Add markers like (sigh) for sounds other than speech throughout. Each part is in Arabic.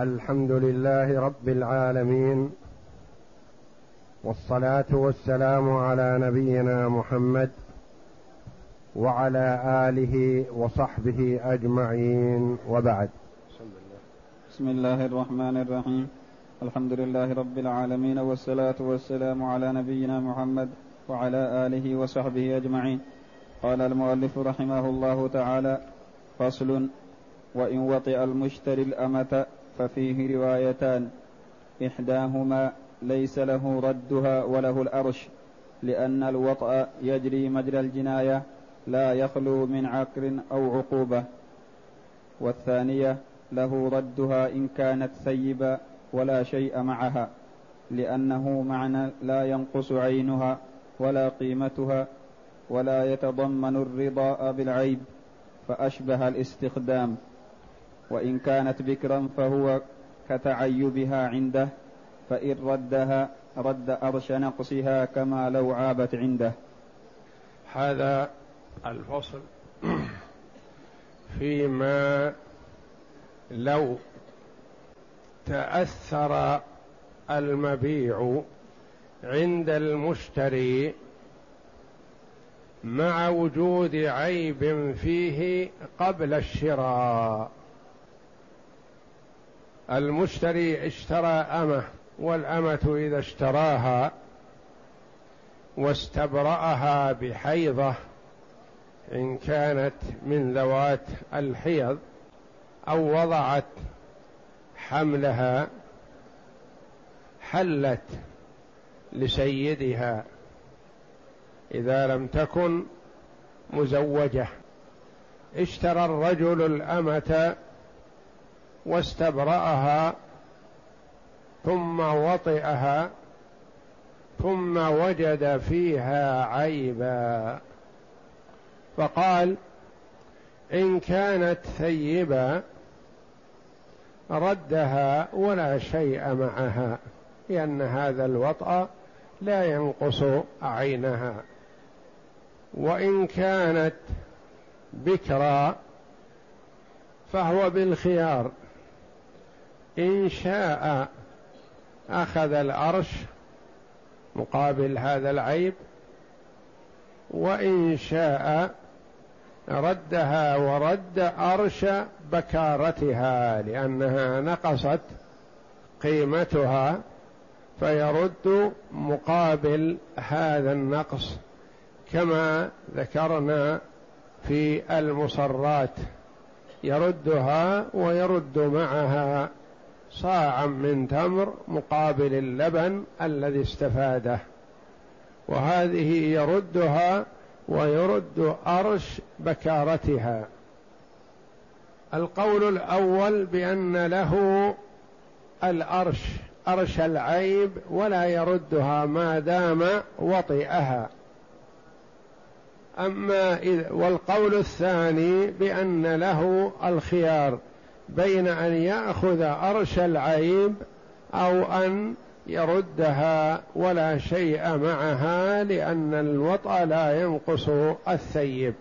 الحمد لله رب العالمين والصلاة والسلام على نبينا محمد وعلى آله وصحبه أجمعين وبعد. بسم الله الرحمن الرحيم. الحمد لله رب العالمين والصلاة والسلام على نبينا محمد وعلى آله وصحبه أجمعين. قال المؤلف رحمه الله تعالى فصل وإن وطئ المشتري الأمة ففيه روايتان. إحداهما ليس له ردها وله الأرش لأن الوطأ يجري مجرى الجناية لا يخلو من عقر أو عقوبة. والثانية له ردها إن كانت ثيبا ولا شيء معها لأنه معنى لا ينقص عينها ولا قيمتها ولا يتضمن الرضاء بالعيب فأشبه الاستخدام. وإن كانت بكرا فهو كتعيبها عنده فإن ردها رد أرش نقصها كما لو عابت عنده. هذا الفصل (clears throat) فيما لو تأثر المبيع عند المشتري مع وجود عيب فيه قبل الشراء. المشتري اشترى أمة والأمة إذا اشتراها واستبرأها بحيضة إن كانت من ذوات الحيض أو وضعت حملها حلت لسيدها إذا لم تكن مزوجة. اشترى الرجل الأمة واستبرأها ثم وطئها ثم وجد فيها عيبا. فقال إن كانت ثيبا ردها ولا شيء معها لأن هذا الوطأ لا ينقص عينها. وإن كانت بكرا فهو بالخيار. إن شاء أخذ الأرش مقابل هذا العيب وإن شاء ردها ورد أرش بكارتها لأنها نقصت قيمتها فيرد مقابل هذا النقص كما ذكرنا في المصرات يردها ويرد معها. صاعا من تمر مقابل اللبن الذي استفاده. وهذه يردها ويرد أرش بكارتها. القول الأول بأن له الأرش أرش العيب ولا يردها ما دام وطئها. أما والقول الثاني بأن له الخيار. بين أن يأخذ أرش العيب أو أن يردها ولا شيء معها لأن الوطأ لا ينقص الثيب.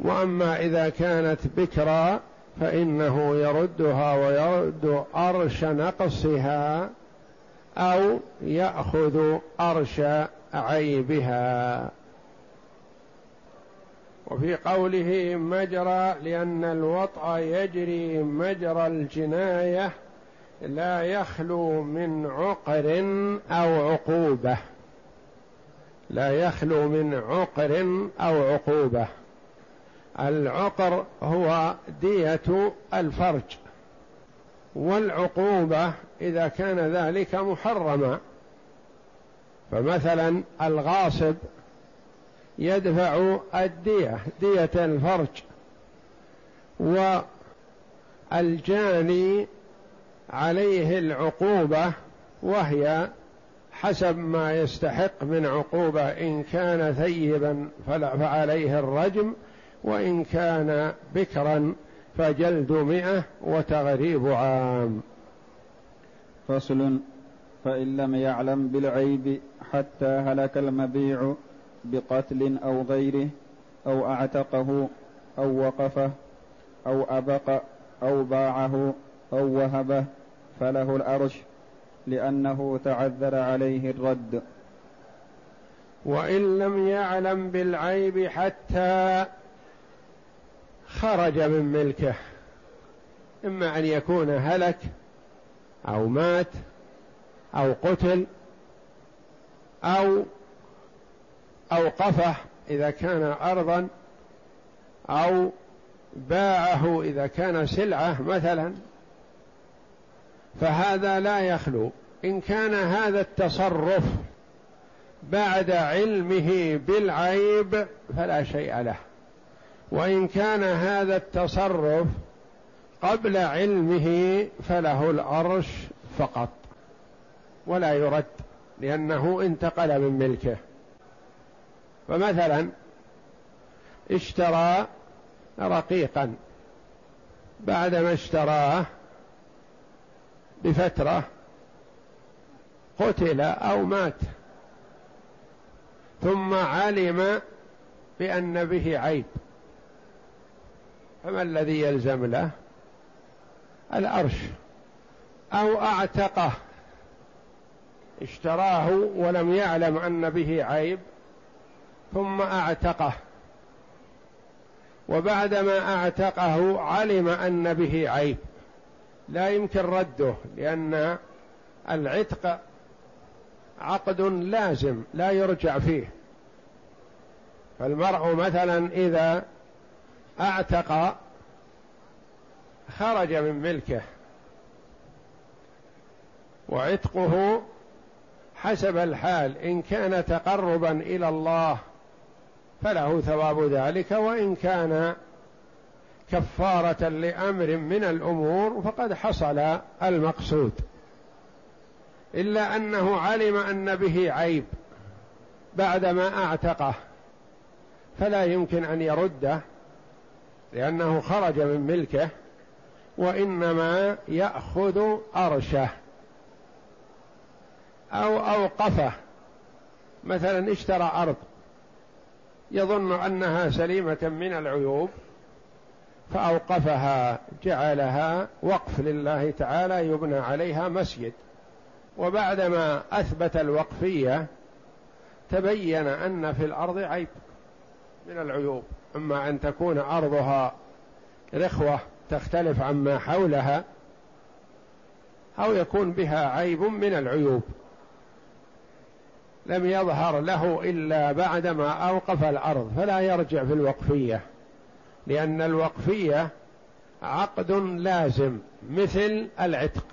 وأما إذا كانت بكرا فإنه يردها ويرد أرش نقصها أو يأخذ أرش عيبها. وفي قوله مجرى لأن الوطأ يجري مجرى الجناية لا يخلو من عقر أو عقوبة. لا يخلو من عقر أو عقوبة. العقر هو دية الفرج. والعقوبة إذا كان ذلك محرما. فمثلا الغاصب يدفع الدية دية الفرج. والجاني عليه العقوبة وهي حسب ما يستحق من عقوبة إن كان ثيبا فعليه الرجم وإن كان بكرا فجلد مئة وتغريب عام. فصل. فإن لم يعلم بالعيب حتى هلك المبيع بقتل أو غيره أو أعتقه أو وقفه أو أبق أو باعه أو وهبه فله الأرش لأنه تعذر عليه الرد. وإن لم يعلم بالعيب حتى خرج من ملكه. إما أن يكون هلك أو مات أو قتل أو أوقفه إذا كان أرضا أو باعه إذا كان سلعة مثلا. فهذا لا يخلو. إن كان هذا التصرف بعد علمه بالعيب فلا شيء له. وإن كان هذا التصرف قبل علمه فله العرش فقط ولا يرد لأنه انتقل من ملكه. فمثلا اشترى رقيقا بعدما اشتراه بفترة قتل أو مات ثم علم بأن به عيب. فما الذي يلزم له؟ الأرش أو أعتقه. اشتراه ولم يعلم أن به عيب ثم أعتقه. وبعدما أعتقه علم أن به عيب. لا يمكن رده لأن العتق عقد لازم لا يرجع فيه. فالمرء مثلا إذا اعتق خرج من ملكه. وعتقه حسب الحال إن كان تقربا إلى الله فله ثواب ذلك وإن كان كفارة لأمر من الأمور فقد حصل المقصود. إلا أنه علم أن به عيب بعدما أعتقه فلا يمكن أن يرده لأنه خرج من ملكه وإنما يأخذ أرشه أو أوقفه. مثلا اشترى أرض يظن أنها سليمة من العيوب فأوقفها جعلها وقف لله تعالى يبنى عليها مسجد. وبعدما أثبت الوقفية تبين أن في الأرض عيب من العيوب. أما أن تكون أرضها رخوة تختلف عما حولها أو يكون بها عيب من العيوب. لم يظهر له إلا بعدما أوقف الأرض فلا يرجع في الوقفية لأن الوقفية عقد لازم مثل العتق.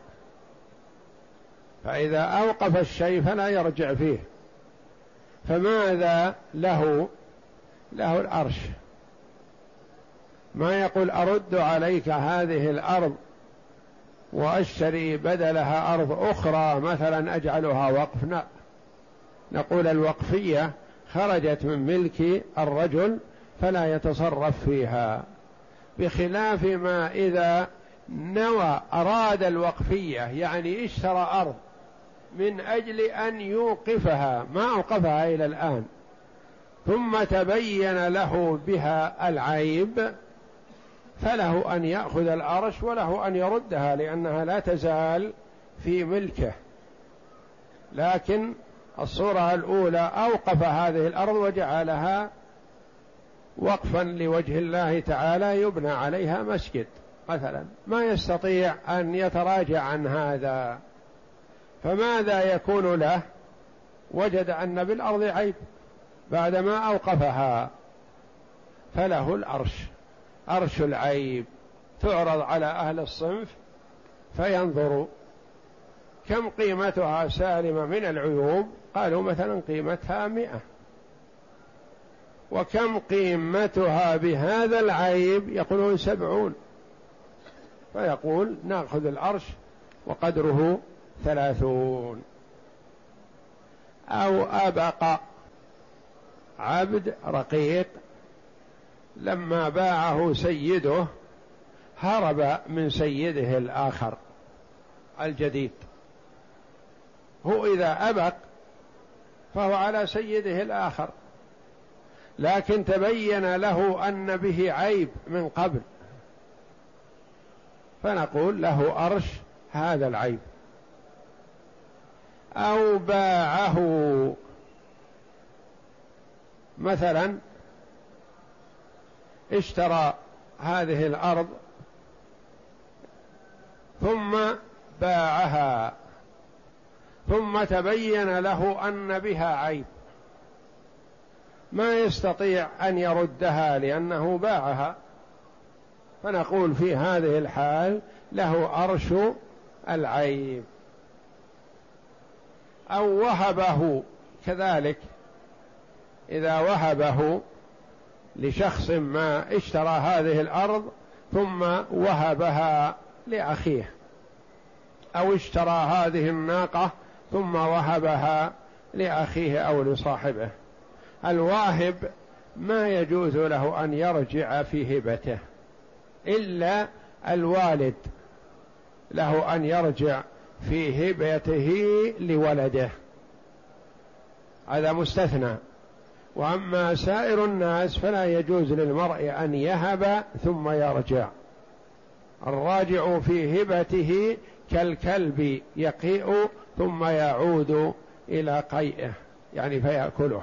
فإذا أوقف الشيء فلا يرجع فيه. فماذا له؟ له الأرش. ما يقول أرد عليك هذه الأرض وأشتري بدلها أرض أخرى مثلا أجعلها وقف نقول الوقفية خرجت من ملك الرجل فلا يتصرف فيها. بخلاف ما إذا نوى أراد الوقفية يعني اشترى أرض من أجل أن يوقفها ما أوقفها إلى الآن. ثم تبين له بها العيب فله أن يأخذ العرش وله أن يردها لأنها لا تزال في ملكه. لكن الصورة الأولى أوقف هذه الأرض وجعلها وقفا لوجه الله تعالى يبنى عليها مسجد مثلا. ما يستطيع أن يتراجع عن هذا. فماذا يكون له؟ وجد أن بالأرض عيب. بعدما أوقفها فله الأرش أرش العيب. تعرض على أهل الصنف فينظروا كم قيمتها سالمة من العيوب. قالوا مثلا قيمتها مئة. وكم قيمتها بهذا العيب؟ يقولون سبعون. فيقول نأخذ العرش وقدره ثلاثون. أو أبق عبد رقيق لما باعه سيده هرب من سيده الآخر الجديد. هو إذا أبق فهو على سيده الآخر. لكن تبين له أن به عيب من قبل. فنقول له أرش هذا العيب. أو باعه. مثلا اشترى هذه الأرض ثم باعها. ثم تبين له أن بها عيب. ما يستطيع أن يردها لأنه باعها. فنقول في هذه الحال له أرش العيب. أو وهبه كذلك. إذا وهبه لشخص ما اشترى هذه الأرض ثم وهبها لأخيه. أو اشترى هذه الناقة ثم وهبها لأخيه أو لصاحبه. الواهب ما يجوز له أن يرجع في هبته إلا الوالد له أن يرجع في هبته لولده. هذا مستثنى. وأما سائر الناس فلا يجوز للمرء أن يهب ثم يرجع. الراجع في هبته كالكلب يقيء ثم يعود إلى قيئه يعني فيأكله.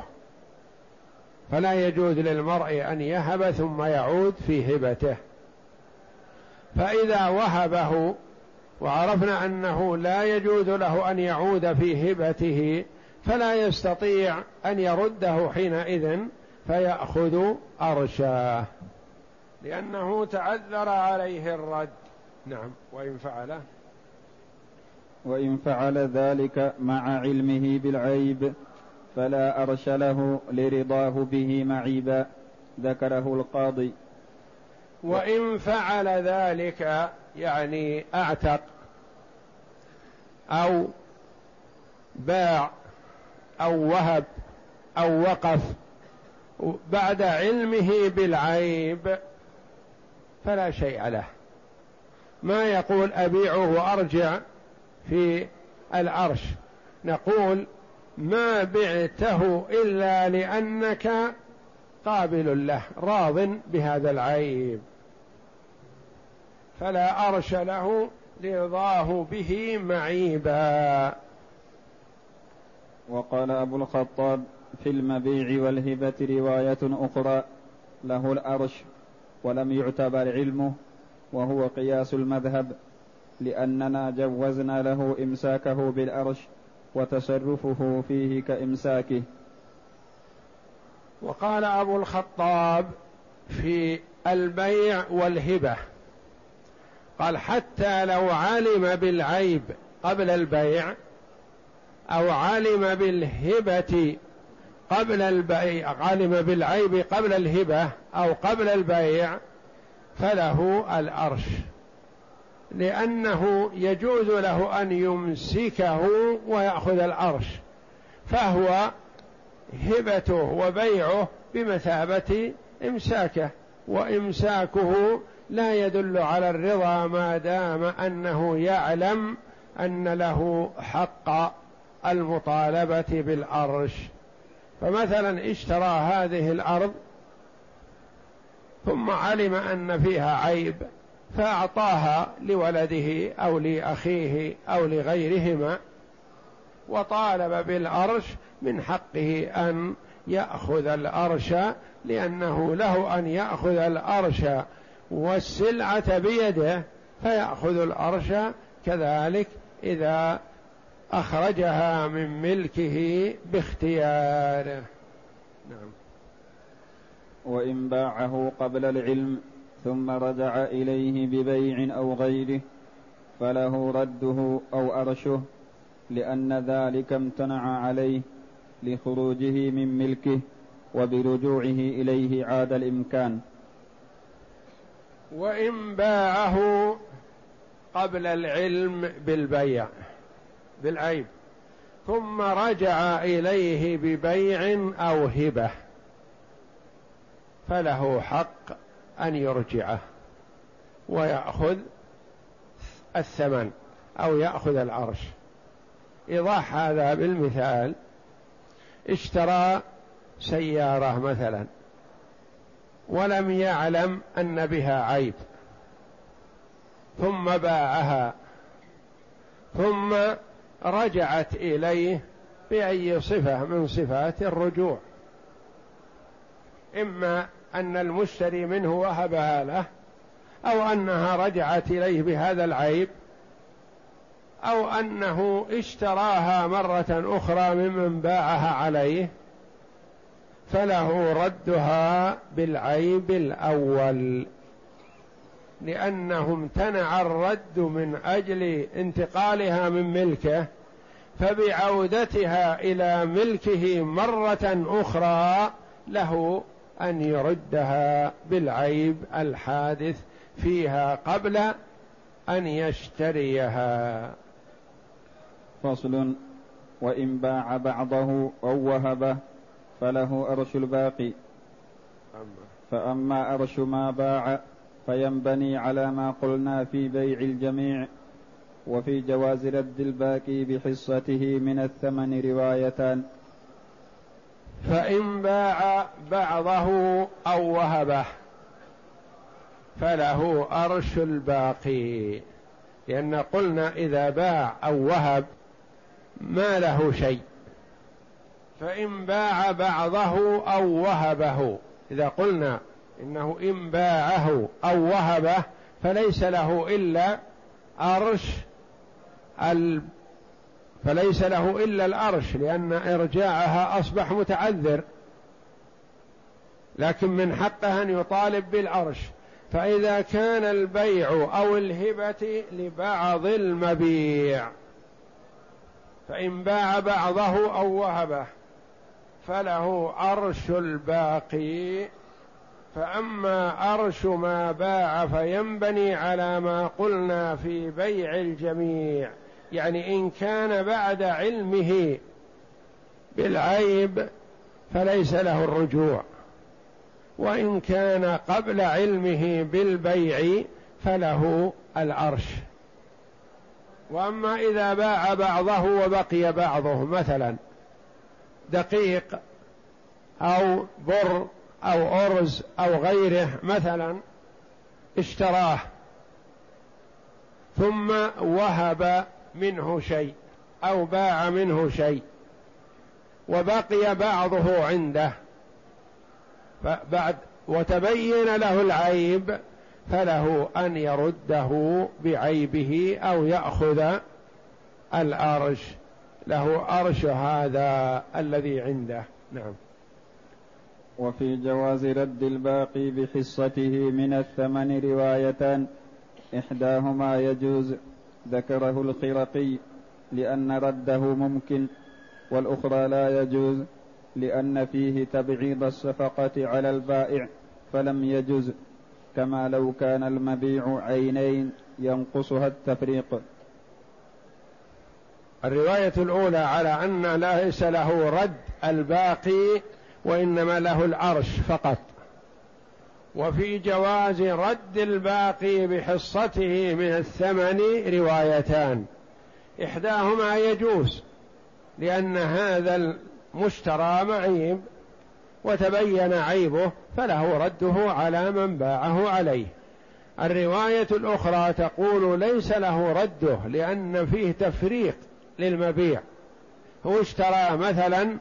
فلا يجوز للمرء أن يهب ثم يعود في هبته. فإذا وهبه وعرفنا أنه لا يجوز له أن يعود في هبته فلا يستطيع أن يرده حينئذ فيأخذ أرشاه. لأنه تعذر عليه الرد. نعم وإن فعله. وإن فعل ذلك مع علمه بالعيب فلا ارش له لرضاه به معيبا ذكره القاضي. وإن فعل ذلك يعني أعتق أو باع أو وهب أو وقف بعد علمه بالعيب فلا شيء له. ما يقول أبيعه وأرجع في العرش. نقول ما بعته إلا لأنك قابل له راض بهذا العيب. فلا أرش له لرضاه به معيبا. وقال أبو الخطاب في المبيع والهبة رواية أخرى له الأرش ولم يعتبر علمه وهو قياس المذهب. لأننا جوزنا له إمساكه بالأرش وتصرفه فيه كإمساكه. وقال أبو الخطاب في البيع والهبة قال حتى لو علم بالعيب قبل البيع أو علم بالهبة قبل البيع علم بالعيب قبل الهبة أو قبل البيع فله الأرش. لأنه يجوز له أن يمسكه ويأخذ الارش فهو هبته وبيعه بمثابة إمساكه وإمساكه لا يدل على الرضا ما دام أنه يعلم أن له حق المطالبة بالارش فمثلا اشترى هذه الأرض ثم علم أن فيها عيب فأعطاها لولده أو لأخيه أو لغيرهما وطالب بالأرش من حقه أن يأخذ الأرش لأنه له أن يأخذ الأرش والسلعة بيده فيأخذ الأرش كذلك إذا أخرجها من ملكه باختياره. نعم. وإن باعه قبل العلم ثم رجع إليه ببيع أو غيره فله رده أو أرشه لأن ذلك امتنع عليه لخروجه من ملكه وبرجوعه إليه عاد الإمكان. وإن باعه قبل العلم بالبيع بالعيب ثم رجع إليه ببيع أو هبة فله حق أن يرجعه ويأخذ الثمن أو يأخذ العرش. إيضاح هذا بالمثال اشترى سيارة مثلا ولم يعلم أن بها عيب ثم باعها ثم رجعت إليه بأي صفة من صفات الرجوع إما أن المشتري منه وهبها له أو أنها رجعت إليه بهذا العيب أو أنه اشتراها مرة أخرى ممن باعها عليه فله ردها بالعيب الأول. لأنه امتنع الرد من أجل انتقالها من ملكه فبعودتها إلى ملكه مرة أخرى له أن يردها بالعيب الحادث فيها قبل أن يشتريها. فصل وإن باع بعضه أو وهبه فله أرش الباقي. فأما أرش ما باع فينبني على ما قلنا في بيع الجميع وفي جواز رد الباقي بحصته من الثمن روايتان. فإن باع بعضه أو وهبه فله أرش الباقي. لأن قلنا إذا باع أو وهب ما له شيء. فإن باع بعضه أو وهبه. إذا قلنا إنه إن باعه أو وهبه فليس له إلا أرش ال فليس له إلا الأرش لأن إرجاعها أصبح متعذر. لكن من حقه أن يطالب بالأرش. فإذا كان البيع أو الهبة لبعض المبيع فإن باع بعضه أو وهبه فله أرش الباقي. فأما أرش ما باع فينبني على ما قلنا في بيع الجميع. يعني إن كان بعد علمه بالعيب فليس له الرجوع. وإن كان قبل علمه بالبيع فله العرش. وأما إذا باع بعضه وبقي بعضه مثلا دقيق أو بر أو أرز أو غيره مثلا اشتراه ثم وهب منه شيء أو باع منه شيء وبقي بعضه عنده. فبعد وتبين له العيب فله أن يرده بعيبه أو يأخذ الأرش. له أرش هذا الذي عنده. نعم. وفي جواز رد الباقي بحصته من الثمن روايتان إحداهما يجوز ذكره الخرقي لأن رده ممكن والأخرى لا يجوز لأن فيه تبعيض الصفقة على البائع فلم يجز كما لو كان المبيع عينين ينقصها التفريق. الرواية الأولى على أن ليس له رد الباقي وإنما له العرش فقط. وفي جواز رد الباقي بحصته من الثمن روايتان. إحداهما يجوز لأن هذا المشترى معيب وتبين عيبه فله رده على من باعه عليه. الرواية الأخرى تقول ليس له رده لأن فيه تفريق للمبيع. هو اشترى مثلا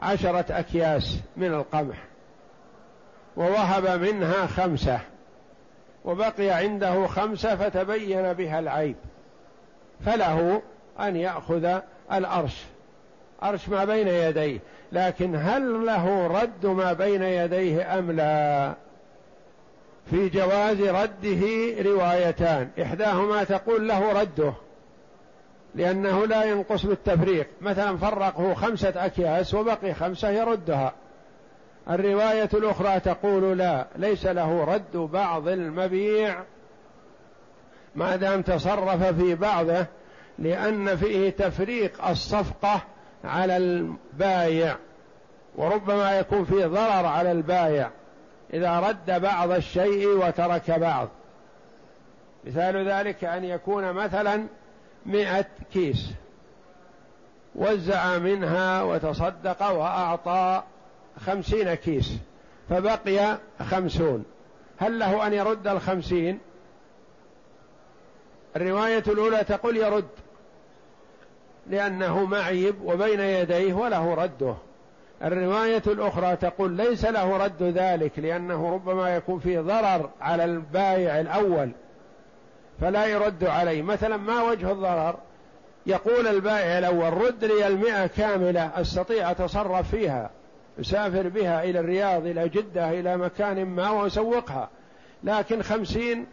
عشرة أكياس من القمح. ووهب منها خمسة وبقي عنده خمسة فتبين بها العيب فله أن يأخذ الأرش أرش ما بين يديه لكن هل له رد ما بين يديه أم لا؟ في جواز رده روايتان إحداهما تقول له رده لأنه لا ينقص بالتفريق مثلا فرقه خمسة أكياس وبقي خمسة يردها. الرواية الأخرى تقول لا ليس له رد بعض المبيع ما دام تصرف في بعضه لأن فيه تفريق الصفقة على البايع وربما يكون فيه ضرر على البايع إذا رد بعض الشيء وترك بعض. مثال ذلك أن يكون مثلا مئة كيس وزع منها وتصدق وأعطى خمسين كيس فبقي خمسون. هل له أن يرد الخمسين؟ الرواية الأولى تقول يرد لأنه معيب وبين يديه وله رده. الرواية الأخرى تقول ليس له رد ذلك لأنه ربما يكون فيه ضرر على البائع الأول فلا يرد عليه. مثلا ما وجه الضرر؟ يقول البائع الأول رد لي المئة كاملة أستطيع أتصرف فيها. أسافر بها إلى الرياض إلى جدة إلى مكان ما وأسوقها لكن خمسين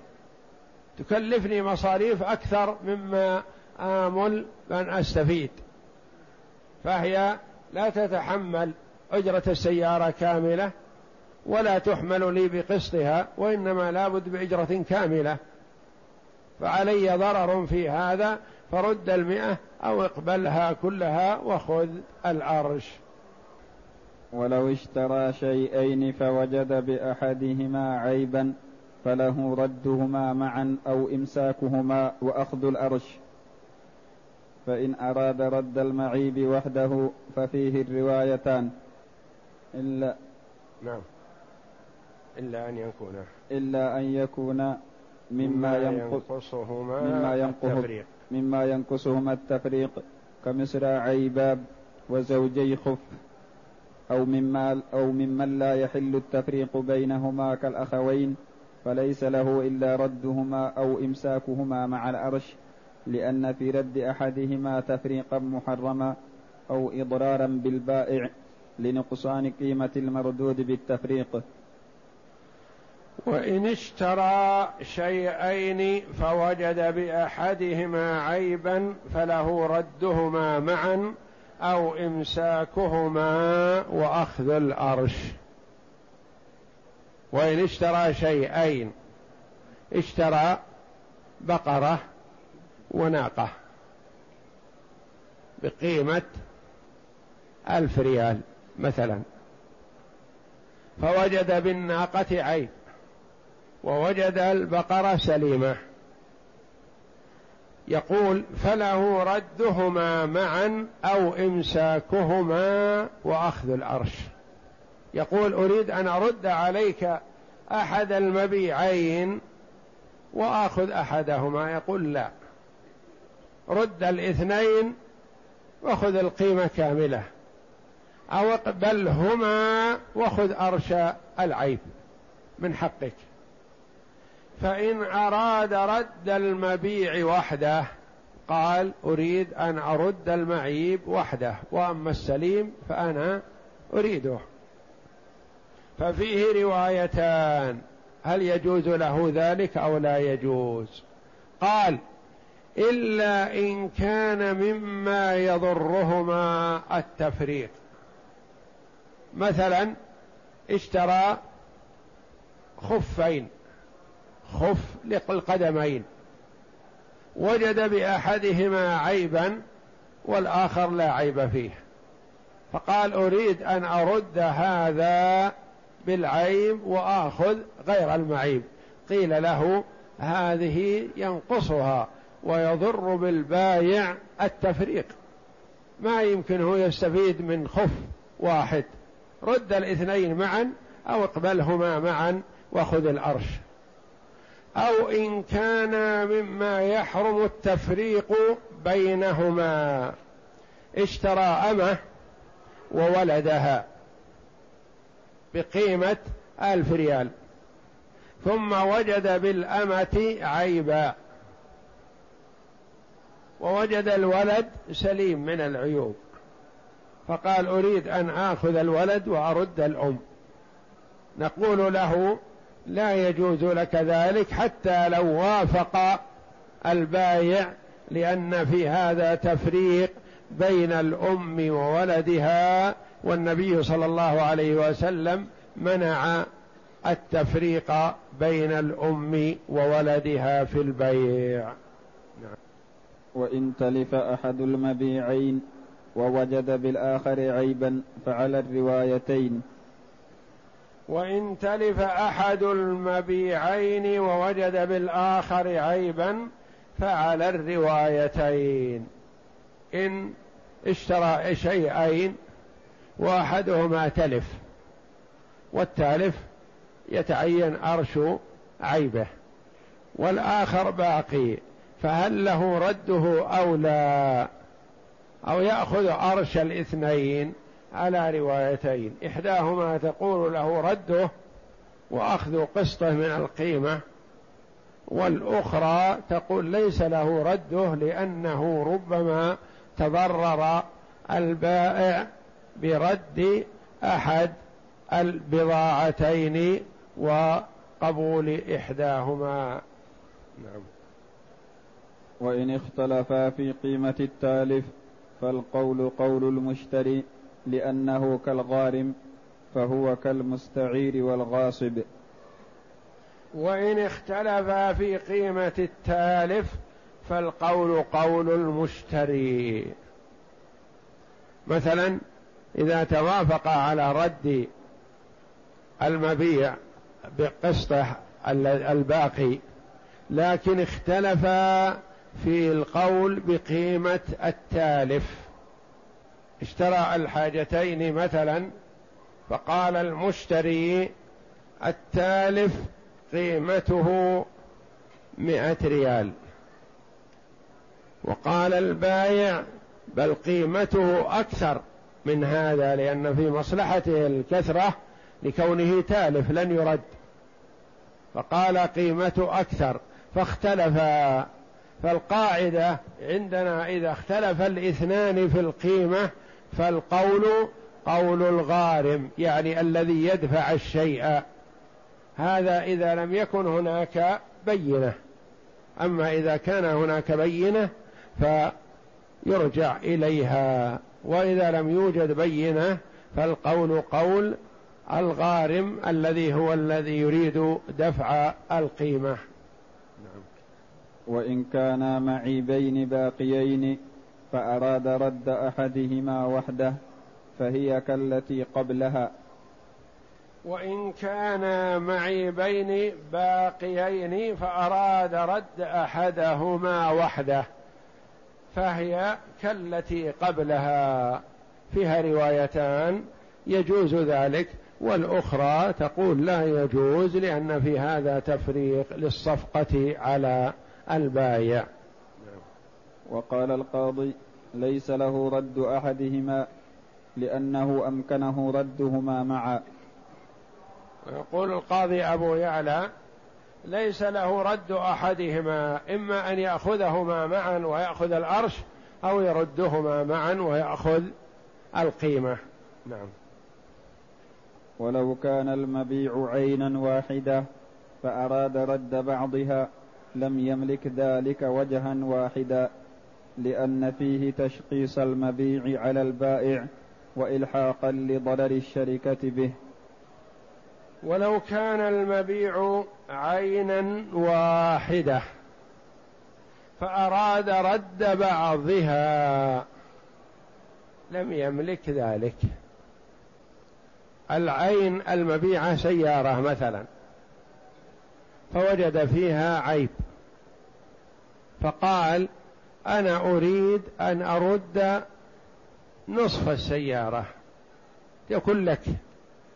تكلفني مصاريف أكثر مما آمل أن أستفيد. فهي لا تتحمل أجرة السيارة كاملة ولا تحمل لي بقسطها وإنما لابد بأجرة كاملة. فعلي ضرر في هذا فرد المئة أو اقبلها كلها وخذ العرش. ولو اشترى شيئين فوجد بأحدهما عيبا فله ردهما معا أو إمساكهما وأخذ الأرش. فإن أراد رد المعيب وحده ففيه الروايتان. إلا نعم. إلا أن يكون. إلا أن يكون مما ينقصهما مما ينقص مما ينقصهما التفريق. كمصراعي باب وزوجي خف. أو مما أو ممن لا يحل التفريق بينهما كالأخوين فليس له إلا ردهما أو إمساكهما مع الأرش لأن في رد أحدهما تفريقا محرما أو إضرارا بالبائع لنقصان قيمة المردود بالتفريق. وإن اشترى شيئين فوجد بأحدهما عيبا فله ردهما معا أو إمساكهما وأخذ الأرش. وإن اشترى شيئين اشترى بقرة وناقة بقيمة ألف ريال مثلا. فوجد بالناقة عيب ووجد البقرة سليمة. يقول فله ردهما معا أو إمساكهما وأخذ العرش يقول أريد أن أرد عليك أحد المبيعين وآخذ أحدهما. يقول لا. رد الاثنين وخذ القيمة كاملة. أو اقبلهما وخذ أرش العيب من حقك. فإن أراد رد المبيع وحده قال أريد أن أرد المعيب وحده وأما السليم فأنا أريده. ففيه روايتان هل يجوز له ذلك أو لا يجوز؟ قال إلا إن كان مما يضرهما التفريق. مثلا اشترى خفين خف للقدمين وجد بأحدهما عيبا والآخر لا عيب فيه. فقال أريد أن أرد هذا بالعيب وأخذ غير المعيب. قيل له هذه ينقصها ويضر بالبايع التفريق. ما يمكن هو يستفيد من خف واحد. رد الاثنين معا أو اقبلهما معا وخذ العرش أو إن كان مما يحرم التفريق بينهما. اشترى أمه وولدها بقيمة ألف ريال. ثم وجد بالأمة عيبا. ووجد الولد سليم من العيوب. فقال أريد أن آخذ الولد وأرد الأم. نقول له لا يجوز لك ذلك حتى لو وافق البايع لأن في هذا تفريق بين الأم وولدها والنبي صلى الله عليه وسلم منع التفريق بين الأم وولدها في البيع. وإن تلف أحد المبيعين ووجد بالآخر عيبا فعلى الروايتين وإن تلف أحد المبيعين ووجد بالآخر عيبا فعلى الروايتين. إن اشترى شيئين وأحدهما تلف والتالف يتعين أرش عيبه والآخر باقي فهل له رده أو لا؟ أو يأخذ أرش الاثنين؟ على روايتين. إحداهما تقول له رده وأخذ قسطه من القيمة والأخرى تقول ليس له رده لأنه ربما تضرر البائع برد أحد البضاعتين وقبول إحداهما. نعم. وإن اختلفا في قيمة التالف فالقول قول المشتري. لأنه كالغارم فهو كالمستعير والغاصب. وإن اختلفا في قيمة التالف فالقول قول المشتري. مثلا إذا توافق على رد المبيع بقسطه الباقي لكن اختلفا في القول بقيمة التالف. اشترى الحاجتين مثلا فقال المشتري التالف قيمته مئة ريال. وقال البايع بل قيمته أكثر من هذا لأن في مصلحته الكثرة لكونه تالف لن يرد. فقال قيمته أكثر فاختلفا فالقاعدة عندنا إذا اختلف الاثنان في القيمة فالقول قول الغارم يعني الذي يدفع الشيء. هذا إذا لم يكن هناك بينة. أما إذا كان هناك بينة فيرجع إليها. وإذا لم يوجد بينة فالقول قول الغارم الذي هو الذي يريد دفع القيمة. نعم. وإن كانا معيبين باقيين فأراد رد أحدهما وحده فهي كالتي قبلها. وإن كانا معيبين باقيين فأراد رد أحدهما وحده فهي كالتي قبلها. فيها روايتان يجوز ذلك والأخرى تقول لا يجوز لأن في هذا تفريق للصفقة على البايع. وقال القاضي ليس له رد أحدهما لأنه أمكنه ردهما معا. ويقول القاضي أبو يعلى ليس له رد أحدهما إما أن يأخذهما معا ويأخذ العرش أو يردهما معا ويأخذ القيمة. نعم. ولو كان المبيع عينا واحدة فأراد رد بعضها لم يملك ذلك وجها واحدا. لأن فيه تشقيص المبيع على البائع وإلحاقا لضرر الشركة به. ولو كان المبيع عينا واحدة فأراد رد بعضها لم يملك ذلك. العين المبيعه سيارة مثلا فوجد فيها عيب فقال أنا أريد أن أرد نصف السيارة. يكون لك.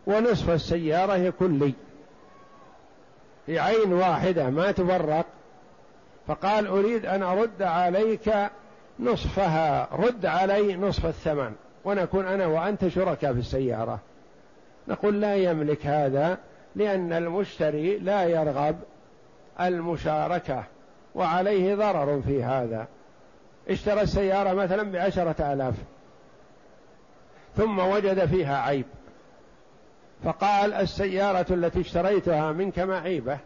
ونصف السيارة يكون لي. في عين واحدة ما تفرق. فقال أريد أن أرد عليك نصفها. رد علي نصف الثمن. ونكون أنا وأنت شركاء في السيارة. نقول لا يملك هذا لأن المشتري لا يرغب المشاركة. وعليه ضرر في هذا. اشترى السيارة مثلا بعشرة آلاف ثم وجد فيها عيب. فقال السيارة التي اشتريتها منك معيبة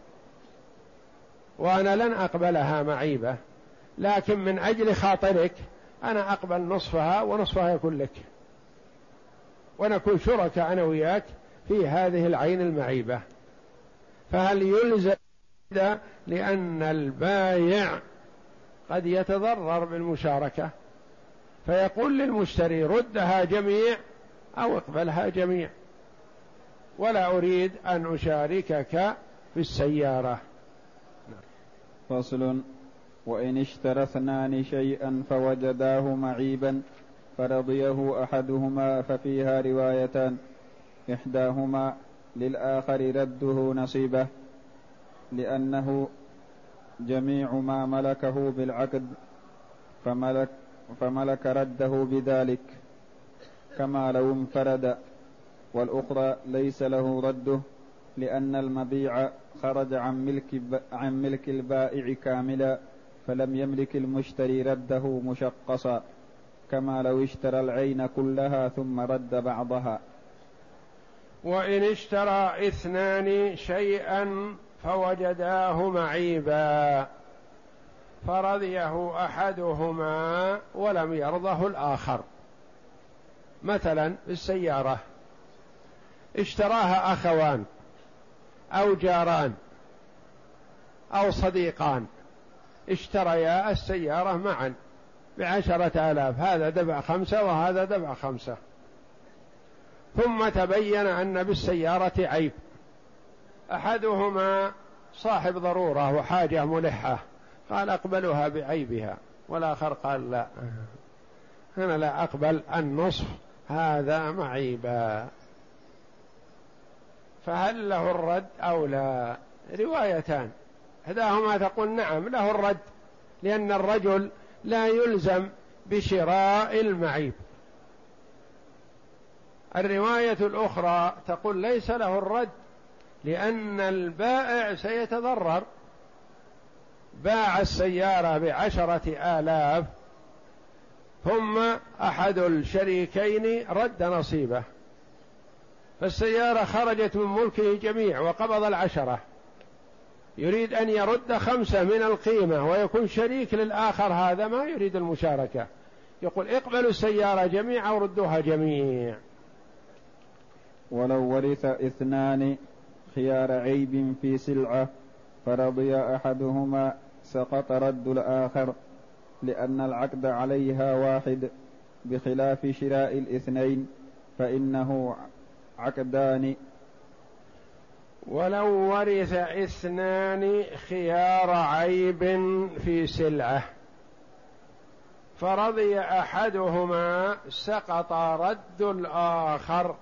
وأنا لن أقبلها معيبة لكن من أجل خاطرك أنا أقبل نصفها ونصفها يكون لك. ونكون شركاء أنا وياك في هذه العين المعيبة. فهل يلزم لأن البايع قد يتضرر بالمشاركة. فيقول للمشتري ردها جميع أو اقبلها جميع. ولا أريد أن أشاركك في السيارة. فصل. وإن اشترى اثنان شيئا فوجداه معيبا فرضيه أحدهما ففيها روايتان. إحداهما للآخر رده نصيبه لأنه جميع ما ملكه بالعقد فملك فملك رده بذلك كما لو انفرد. والأخرى ليس له رده لأن المبيع خرج عن ملك عن ملك البائع كاملا فلم يملك المشتري رده مشقصا كما لو اشترى العين كلها ثم رد بعضها. وإن اشترى اثنان شيئا فوجداه معيبا فرضيه أحدهما ولم يرضه الآخر. مثلا السياره اشتراها أخوان أو جاران أو صديقان اشتريا السيارة معا بعشرة آلاف هذا دفع خمسة وهذا دفع خمسة. ثم تبين أن بالسيارة عيب. أحدهما صاحب ضرورة وحاجة ملحة قال أقبلها بعيبها والآخر قال لا. أنا لا أقبل النصف هذا معيبا. فهل له الرد أو لا؟ روايتان. إحداهما تقول نعم له الرد لأن الرجل لا يلزم بشراء المعيب. الرواية الأخرى تقول ليس له الرد لأن البائع سيتضرر. باع السيارة بعشرة آلاف ثم أحد الشريكين رد نصيبه. فالسيارة خرجت من ملكه جميع وقبض العشرة. يريد أن يرد خمسة من القيمة ويكون شريك للآخر هذا ما يريد المشاركة. يقول اقبلوا السيارة جميعا وردوها جميع. ولو ورث اثنان خيار عيب في سلعة فرضي أحدهما سقط رد الآخر لأن العقد عليها واحد بخلاف شراء الاثنين فإنه عقدان. ولو ورث اثنان خيار عيب في سلعة فرضي أحدهما سقط رد الآخر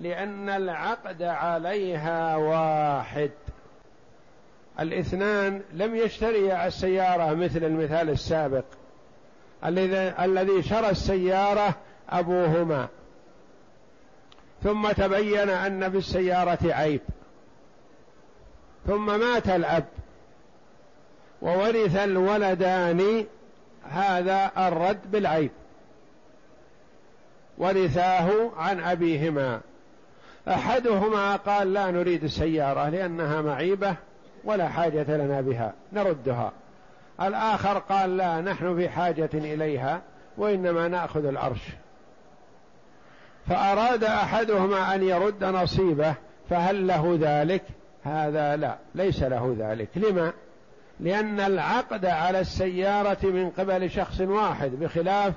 لأن العقد عليها واحد. الاثنان لم يشتريا السيارة مثل المثال السابق. الذي شرى السيارة أبوهما. ثم تبين أن بالسيارة عيب. ثم مات الأب. وورث الولدان. هذا الرد بالعيب. ورثاه عن أبيهما. أحدهما قال لا نريد السيارة لأنها معيبة ولا حاجة لنا بها نردها. الآخر قال لا نحن في حاجة إليها وإنما نأخذ العرش. فأراد أحدهما أن يرد نصيبه فهل له ذلك؟ هذا لا ليس له ذلك. لما؟ لأن العقد على السيارة من قبل شخص واحد بخلاف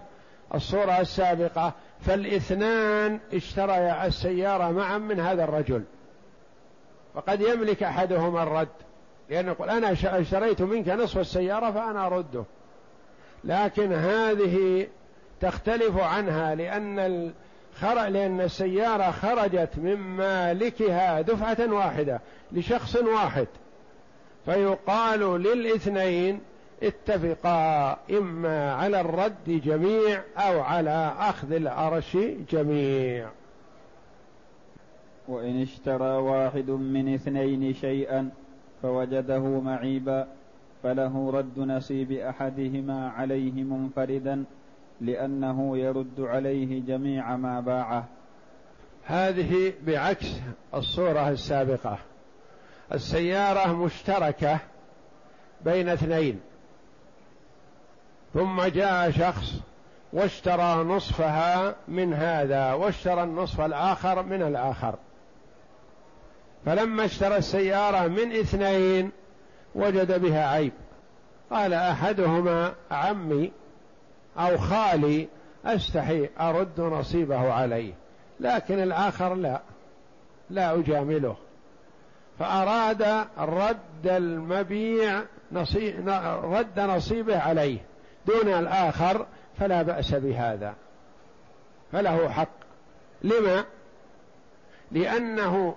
الصورة السابقة فالاثنان اشتريا السيارة معا من هذا الرجل. وقد يملك أحدهما الرد لأنه يقول أنا اشتريت منك نصف السيارة فأنا أرده. لكن هذه تختلف عنها لأن لأن السيارة خرجت من مالكها دفعة واحدة لشخص واحد. فيقال للاثنين اتفقا إما على الرد جميع أو على أخذ العرش جميع. وإن اشترى واحد من اثنين شيئا فوجده معيبا فله رد نصيب أحدهما عليه منفردا لأنه يرد عليه جميع ما باعه. هذه بعكس الصورة السابقة. السيارة مشتركة بين اثنين. ثم جاء شخص واشترى نصفها من هذا واشترى النصف الآخر من الآخر. فلما اشترى السيارة من اثنين وجد بها عيب. قال أحدهما عمي أو خالي أستحي أرد نصيبه عليه. لكن الآخر لا لا أجامله. فأراد رد المبيع نصيب رد نصيبه عليه. دون الآخر فلا بأس بهذا فله حق. لما؟ لأنه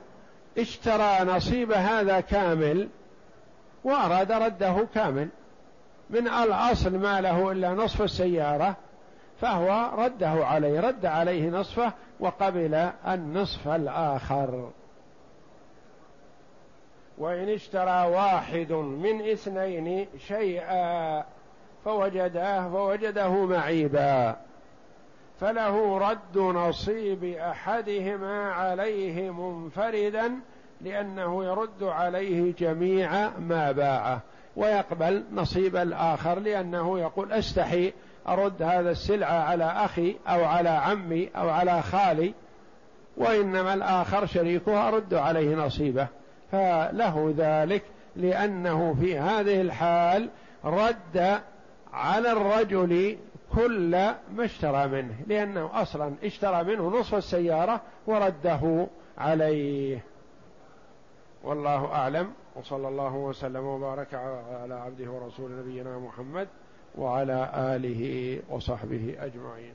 اشترى نصيب هذا كامل وأراد رده كامل. من الأصل ما له إلا نصف السيارة فهو رده عليه رد عليه نصفه وقبل النصف الآخر. وإن اشترى واحد من اثنين شيئا فوجداه فوجده معيبا. فله رد نصيب أحدهما عليه منفردا لأنه يرد عليه جميع ما باعه ويقبل نصيب الآخر لأنه يقول أستحي أرد هذا السلعه على أخي أو على عمي أو على خالي وإنما الآخر شريكه أرد عليه نصيبه. فله ذلك لأنه في هذه الحال رد على الرجل كل ما اشترى منه لأنه أصلا اشترى منه نصف السيارة ورده عليه. والله أعلم وصلى الله وسلم وبارك على عبده ورسول نبينا محمد وعلى آله وصحبه أجمعين.